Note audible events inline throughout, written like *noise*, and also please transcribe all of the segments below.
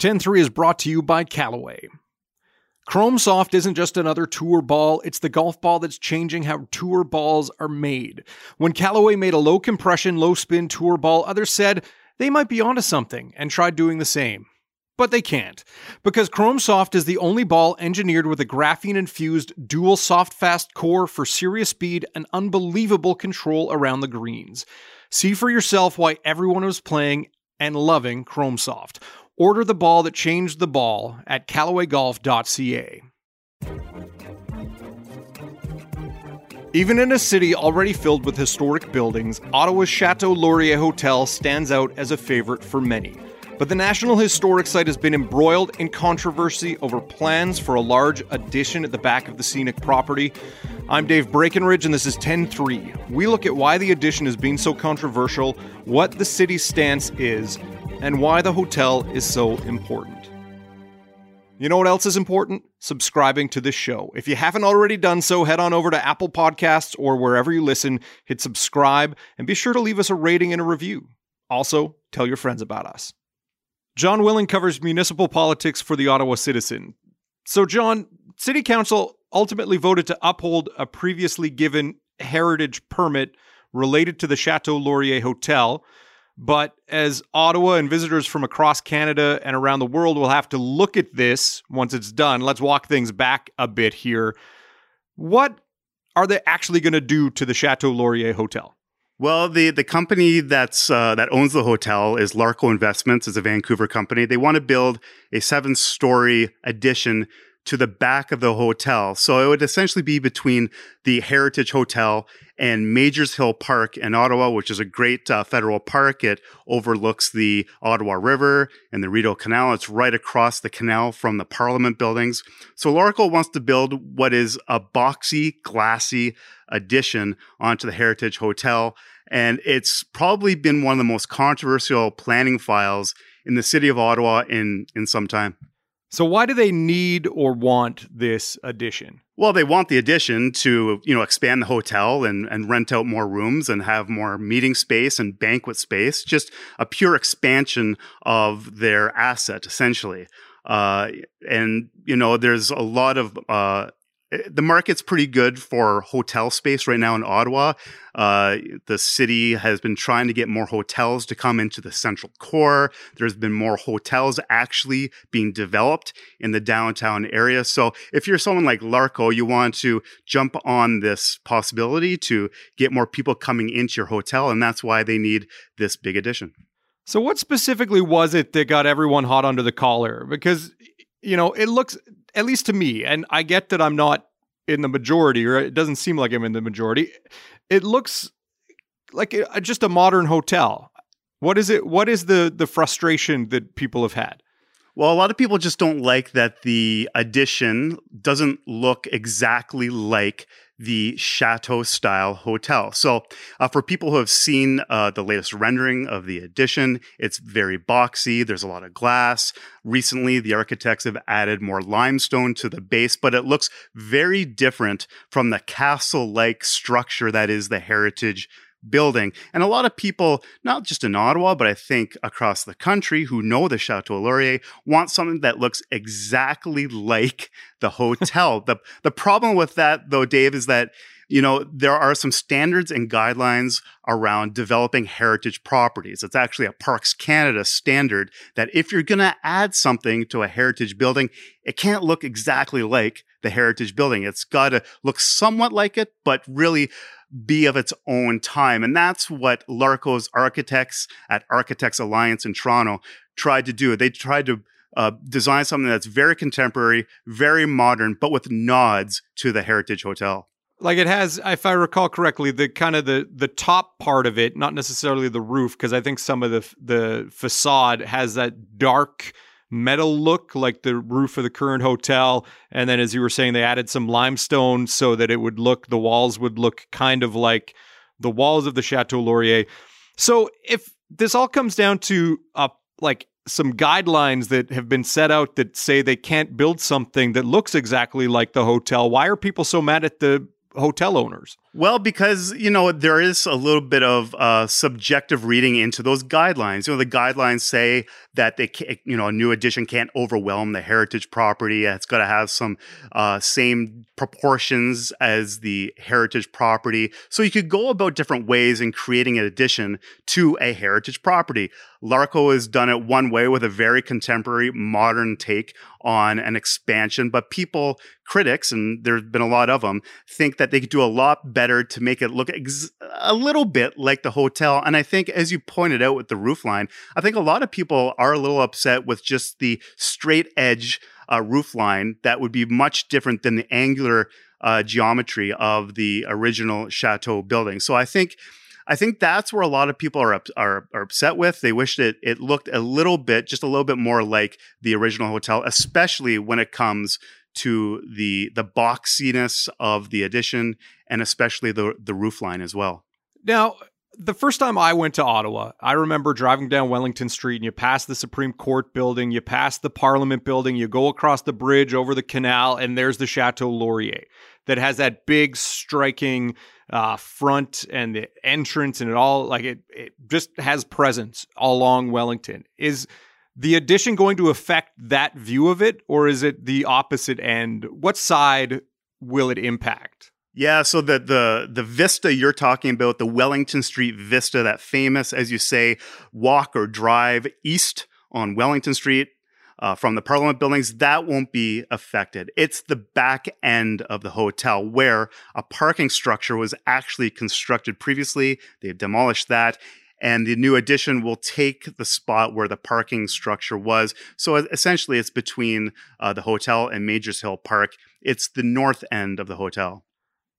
10-3 is brought to you by Callaway. Chrome Soft isn't just another tour ball, it's the golf ball that's changing how tour balls are made. When Callaway made a low compression, low spin tour ball, others said they might be onto something and tried doing the same. But they can't, because Chrome Soft is the only ball engineered with a graphene infused dual soft fast core for serious speed and unbelievable control around the greens. See for yourself why everyone was playing and loving Chrome Soft. Order the ball that changed the ball at CallawayGolf.ca. Even in a city already filled with historic buildings, Ottawa's Chateau Laurier Hotel stands out as a favorite for many. But the National Historic Site has been embroiled in controversy over plans for a large addition at the back of the scenic property. I'm Dave Breakenridge, and this is 10 3. We look at why the addition has been so controversial, what the city's stance is, and why the hotel is so important. You know what else is important? Subscribing to this show. If you haven't already done so, head on over to Apple Podcasts or wherever you listen, hit subscribe, and be sure to leave us a rating and a review. Also, tell your friends about us. Jon Willing covers municipal politics for the Ottawa Citizen. So, Jon, City Council ultimately voted to uphold a previously given heritage permit related to the Chateau Laurier Hotel. But as Ottawa and visitors from across Canada and around the world will have to look at this once it's done, let's walk things back a bit here. What are they actually going to do to the Chateau Laurier Hotel? Well, the the company that's uh, that owns the hotel is Larco Investments. It's a Vancouver company. They want to build a seven story addition to the back of the hotel. So it would essentially be between the Heritage Hotel and Majors Hill Park in Ottawa, which is a great uh, federal park. It overlooks the Ottawa River and the Rideau Canal. It's right across the canal from the Parliament buildings. So Larco wants to build what is a boxy, glassy addition onto the Heritage Hotel. And it's probably been one of the most controversial planning files in the city of Ottawa in, in some time. So why do they need or want this addition? Well, they want the addition to, you know, expand the hotel and, and rent out more rooms and have more meeting space and banquet space. Just a pure expansion of their asset, essentially. Uh, and you know, there's a lot of uh, the market's pretty good for hotel space right now in Ottawa. Uh, the city has been trying to get more hotels to come into the central core. There's been more hotels actually being developed in the downtown area. So if you're someone like Larco, you want to jump on this possibility to get more people coming into your hotel, and that's why they need this big addition. So what specifically was it that got everyone hot under the collar? Because you know, it looks at least to me, and I get that I'm not in the majority, or it doesn't seem like I'm in the majority. It looks like just a modern hotel. What is it? What is the the frustration that people have had? Well, a lot of people just don't like that the addition doesn't look exactly like the chateau style hotel. So, uh, for people who have seen uh, the latest rendering of the addition, it's very boxy. There's a lot of glass. Recently, the architects have added more limestone to the base, but it looks very different from the castle like structure that is the heritage building. And a lot of people, not just in Ottawa, but I think across the country who know the Chateau Laurier want something that looks exactly like the hotel. *laughs* the the problem with that though, Dave, is that you know, there are some standards and guidelines around developing heritage properties. It's actually a Parks Canada standard that if you're going to add something to a heritage building, it can't look exactly like the heritage building. It's got to look somewhat like it, but really be of its own time. And that's what Larco's architects at Architects Alliance in Toronto tried to do. They tried to uh, design something that's very contemporary, very modern, but with nods to the Heritage Hotel. Like it has, if I recall correctly, the kind of the the top part of it, not necessarily the roof, because I think some of the the facade has that dark metal look like the roof of the current hotel. And then, as you were saying, they added some limestone so that it would look, the walls would look kind of like the walls of the Chateau Laurier. So, if this all comes down to uh, like some guidelines that have been set out that say they can't build something that looks exactly like the hotel, why are people so mad at the hotel owners? Well, because you know there is a little bit of uh, subjective reading into those guidelines. You know, the guidelines say that they, you know, a new addition can't overwhelm the heritage property. It's got to have some uh, same proportions as the heritage property. So you could go about different ways in creating an addition to a heritage property. Larco has done it one way with a very contemporary, modern take on an expansion, but people, critics, and there's been a lot of them, think that they could do a lot better to make it look ex- a little bit like the hotel. And I think, as you pointed out with the roofline, I think a lot of people are a little upset with just the straight edge uh, roofline that would be much different than the angular uh, geometry of the original chateau building. So I think I think that's where a lot of people are, are, are upset with. They wish that it looked a little bit, just a little bit more like the original hotel, especially when it comes to the the boxiness of the addition and especially the the roof line as well. Now, the first time I went to Ottawa, I remember driving down Wellington Street and you pass the Supreme Court building, you pass the Parliament building, you go across the bridge over the canal, and there's the Chateau Laurier that has that big striking uh, front and the entrance and it all like it, it just has presence along Wellington. Is the addition going to affect that view of it or is it the opposite end? What side will it impact? Yeah, so the the the vista you're talking about, the Wellington Street vista, that famous, as you say, walk or drive east on Wellington Street uh, from the Parliament buildings, that won't be affected. It's the back end of the hotel where a parking structure was actually constructed previously. They've demolished that. And the new addition will take the spot where the parking structure was. So essentially, it's between uh, the hotel and Majors Hill Park. It's the north end of the hotel.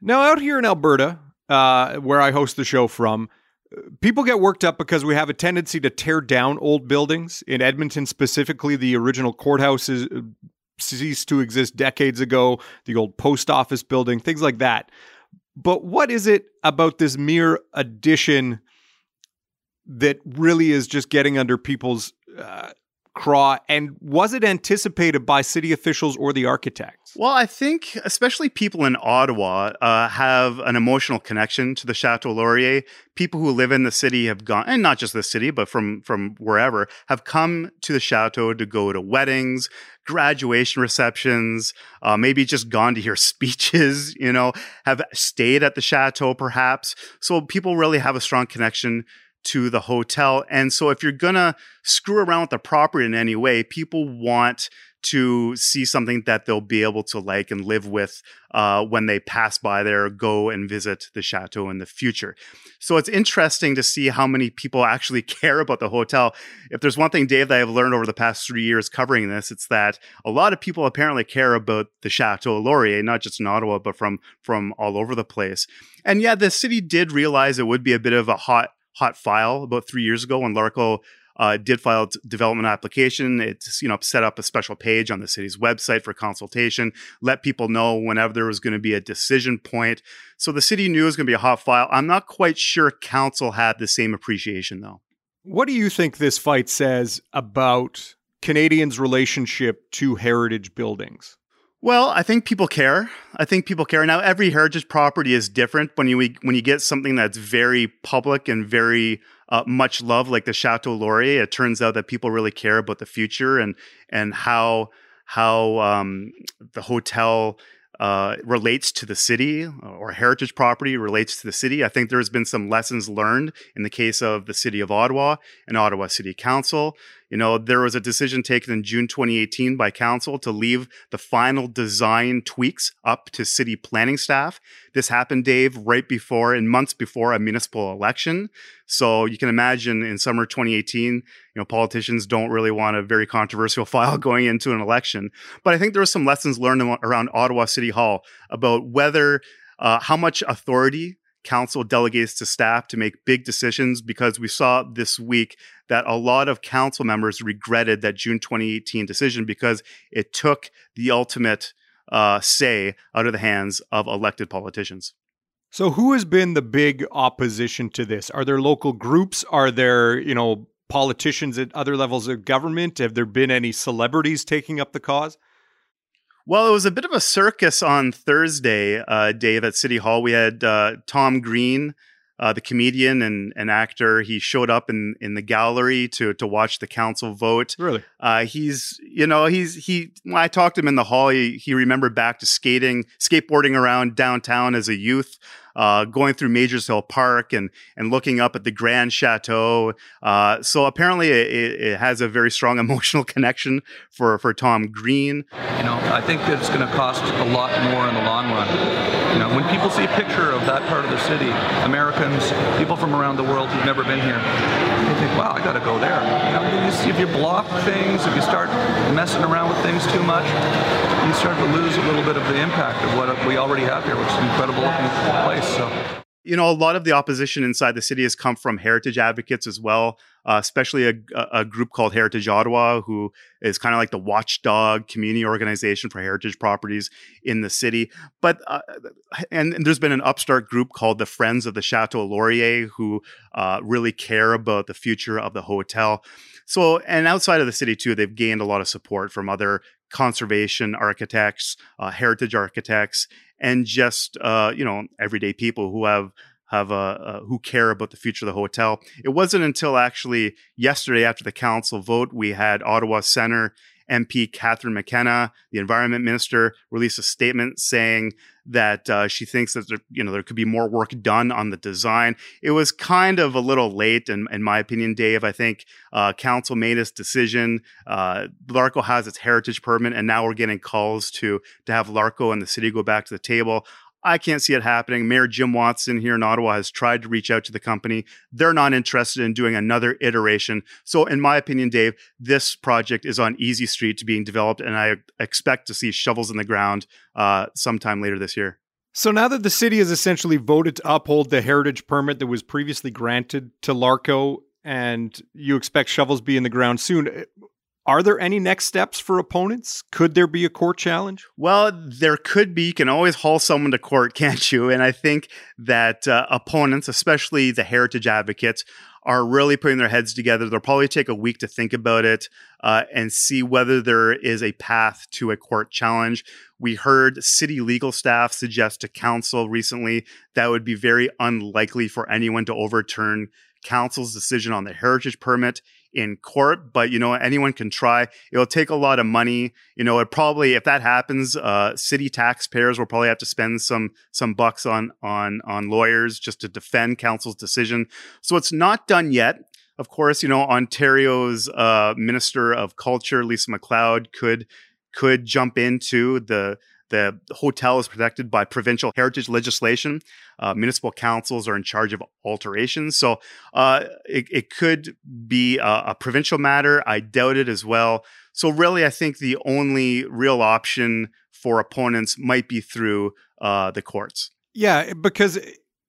Now, out here in Alberta, uh, where I host the show from, people get worked up because we have a tendency to tear down old buildings. In Edmonton, specifically, the original courthouse is, uh, ceased to exist decades ago, the old post office building, things like that. But what is it about this mere addition that really is just getting under people's uh, craw? And was it anticipated by city officials or the architects? Well, I think especially people in Ottawa uh, have an emotional connection to the Chateau Laurier. People who live in the city have gone, and not just the city, but from from wherever, have come to the chateau to go to weddings, graduation receptions, uh, maybe just gone to hear *laughs* speeches. You know, have stayed at the chateau perhaps. So people really have a strong connection to the hotel. And so if you're going to screw around with the property in any way, people want to see something that they'll be able to like and live with uh, when they pass by there, go and visit the chateau in the future. So it's interesting to see how many people actually *laughs* care about the hotel. If there's one thing, Dave, that I've learned over the past three years covering this, it's that a lot of people apparently care about the Chateau Laurier, not just in Ottawa, but from from all over the place. And yeah, the city did realize it would be a bit of a hot hot file about three years ago when Larco uh, did file development application. It's you know set up a special page on the city's website for consultation, let people know whenever there was going to be a decision point. So the city knew it was going to be a hot file. I'm not quite sure council had the same appreciation though. What do you think this fight says about Canadians' relationship to heritage buildings? Well, I think people care. I think people care. Now, every heritage property is different. When you when you get something that's very public and very uh, much loved, like the Chateau Laurier, it turns out that people really care about the future and and how how um, the hotel uh, relates to the city or heritage property relates to the city. I think there's been some lessons learned in the case of the city of Ottawa and Ottawa City Council. You know, there was a decision taken in June 2018 by council to leave the final design tweaks up to city planning staff. This happened, Dave, right before and months before a municipal election. So you can imagine in summer 2018, you know, politicians don't really want a very controversial *laughs* file going into an election. But I think there was some lessons learned around Ottawa City Hall about whether uh, how much authority council delegates to staff to make big decisions because we saw this week that a lot of council members regretted that June 2018 decision because it took the ultimate uh, say out of the hands of elected politicians. So, who has been the big opposition to this? Are there local groups? Are there, you know, politicians at other levels of government? Have there been any celebrities taking up the cause? Well, it was a bit of a circus on Thursday, uh, Dave, at City Hall. We had uh, Tom Green, uh, the comedian and, and actor. He showed up in, in the gallery to to watch the council vote. Really? Uh, he's you know he's he. When I talked to him in the hall, he he remembered back to skating, skateboarding around downtown as a youth uh, going through Majors Hill Park and and looking up at the Grand Chateau. Uh, so apparently, it, it, has a very strong *laughs* emotional connection for for Tom Green. You know, I think that it's going to cost a lot more in the long run. You know, when people see a picture of that part of the city, Americans, people from around the world who've never been here, they think, "Wow, I got to go there." You know, if you block things, if you start messing around with things too much, you start to lose a little bit of the impact of what we already have here, which is an incredible looking place. So you know, a lot of the opposition inside the city has come from heritage advocates as well, uh, especially a, a, group called Heritage Ottawa, who is kind of like the watchdog community organization for heritage properties in the city. But uh, and, and, there's been an upstart group called the Friends of the Chateau Laurier, who uh, really care about the future of the hotel. So, and outside of the city too, they've gained a lot of support from other conservation architects, uh, heritage architects, and just uh, you know everyday people who have have uh, uh, who care about the future of the hotel. It wasn't until actually yesterday after the council vote we had Ottawa Center MP Catherine McKenna, the environment minister, released a statement saying that uh, she thinks that there, you know there could be more work done on the design. It was kind of a little late, in, in my opinion, Dave. I think uh, council made its decision. Uh, Larco has its heritage permit, and now we're getting calls to to have Larco and the city go back to the table. I can't see it happening. Mayor Jim Watson here in Ottawa has tried to reach out to the company. They're not interested in doing another iteration. So, in my opinion, Dave, this project is on easy street to being developed, and I expect to see shovels in the ground uh, sometime later this year. So now that the city has essentially voted to uphold the heritage permit that was previously granted to Larco, and you expect shovels be in the ground soon, are there any next steps for opponents? Could there be a court challenge? Well, there could be. You can always haul someone to court, *laughs* can't you? And I think that uh, opponents, especially the heritage advocates, are really putting their heads together. They'll probably take a week to think about it uh, and see whether there is a path to a court challenge. We heard city legal staff suggest to council recently that would be very unlikely for anyone to overturn council's decision on the heritage permit in court, but you know, anyone can try. It'll take a lot of money. You know, it probably if that happens, uh, city taxpayers will probably have to spend some some bucks on on on lawyers just to defend council's decision. So it's not done yet. Of course, you know, Ontario's uh, Minister of Culture, Lisa MacLeod could could jump into the the hotel is protected by provincial heritage legislation. Uh, municipal councils are in charge of alterations. So uh, it, it, could be a, a, provincial matter. I doubt it as well. So, really, I think the only real option for opponents might be through uh, the courts. Yeah, because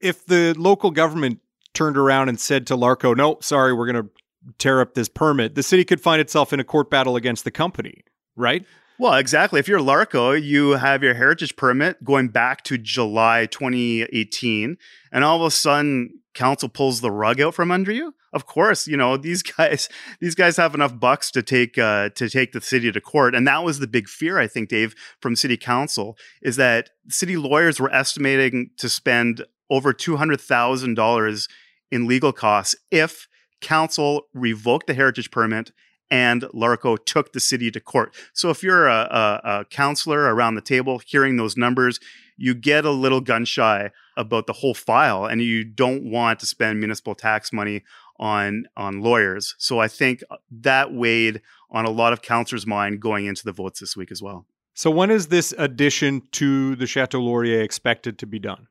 if the local government turned around and said to Larco, no, sorry, we're going to tear up this permit, the city could find itself in a court battle against the company, right? Well, exactly. If you're Larco, you have your heritage permit going back to July 2018, and all of a sudden, council pulls the rug out from under you. Of course, you know *laughs* these guys. These guys have enough bucks to take uh, to take the city to court, and that was the big fear I think, Dave, from city council, is that city lawyers were estimating to spend over two hundred thousand dollars in legal costs if council revoked the heritage permit and Larco took the city to court. So if you're a, a, a councillor around the table hearing those numbers, you get a little gun shy about the whole file and you don't want to spend municipal tax money on on lawyers. So I think uh, that weighed on a lot of councillors' mind going into the votes this week as well. So when is this addition to the Chateau Laurier expected to be done?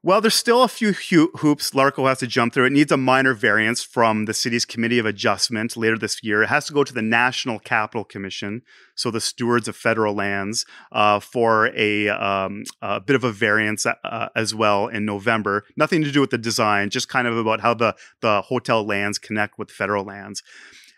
Well, there's still a few hoops Larco has to jump through. It needs a minor variance from the city's Committee of Adjustment later this year. It has to go to the National Capital Commission, so the stewards of federal lands, uh, for a, um, a, bit of a variance uh, as well in November. Nothing to do with the design, just kind of about how the, the hotel lands connect with federal lands.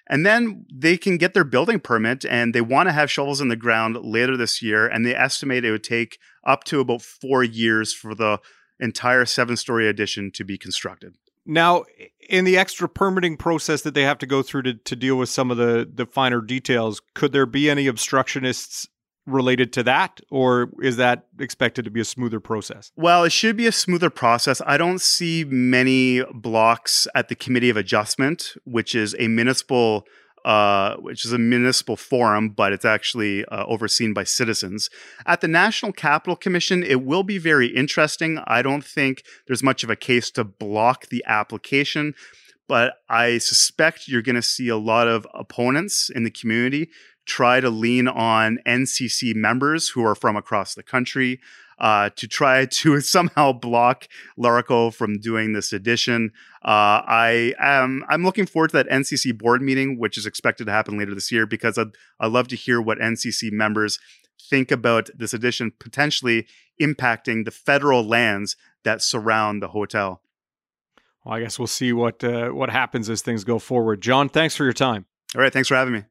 And then they can get their building permit and they want to have shovels in the ground later this year. And they estimate it would take up to about four years for the entire seven story addition to be constructed. Now, in the extra permitting process that they have to go through to, to deal with some of the, the finer details, could there be any obstructionists related to that, or is that expected to be a smoother process? Well, it should be a smoother process. I don't see many blocks at the Committee of Adjustment, which is a municipal uh, which is a municipal forum, but it's actually uh, overseen by citizens. At the National Capital Commission, it will be very interesting. I don't think there's much of a case to block the application, but I suspect you're going to see a lot of opponents in the community try to lean on NCC members who are from across the country uh, to try to *laughs* somehow block Larco from doing this edition. Uh, I am I'm looking forward to that NCC board meeting, which is expected to happen later this year, because I'd, I'd love to hear what NCC members think about this edition potentially impacting the federal lands that surround the hotel. Well, I guess we'll see what uh, what happens as things go forward. Jon, thanks for your time. All right, thanks for having me.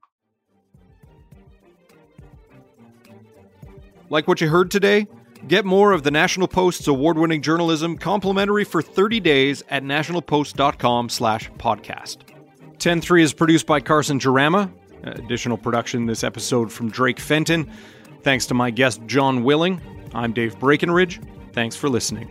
Like what you heard today? Get more of the National Post's award-winning journalism complimentary for 30 days at nationalpost.com slash podcast. 10-3 is produced by Carson Jerema. Additional production this episode from Drake Fenton. Thanks to my guest Jon Willing. I'm Dave Breakenridge. Thanks for listening.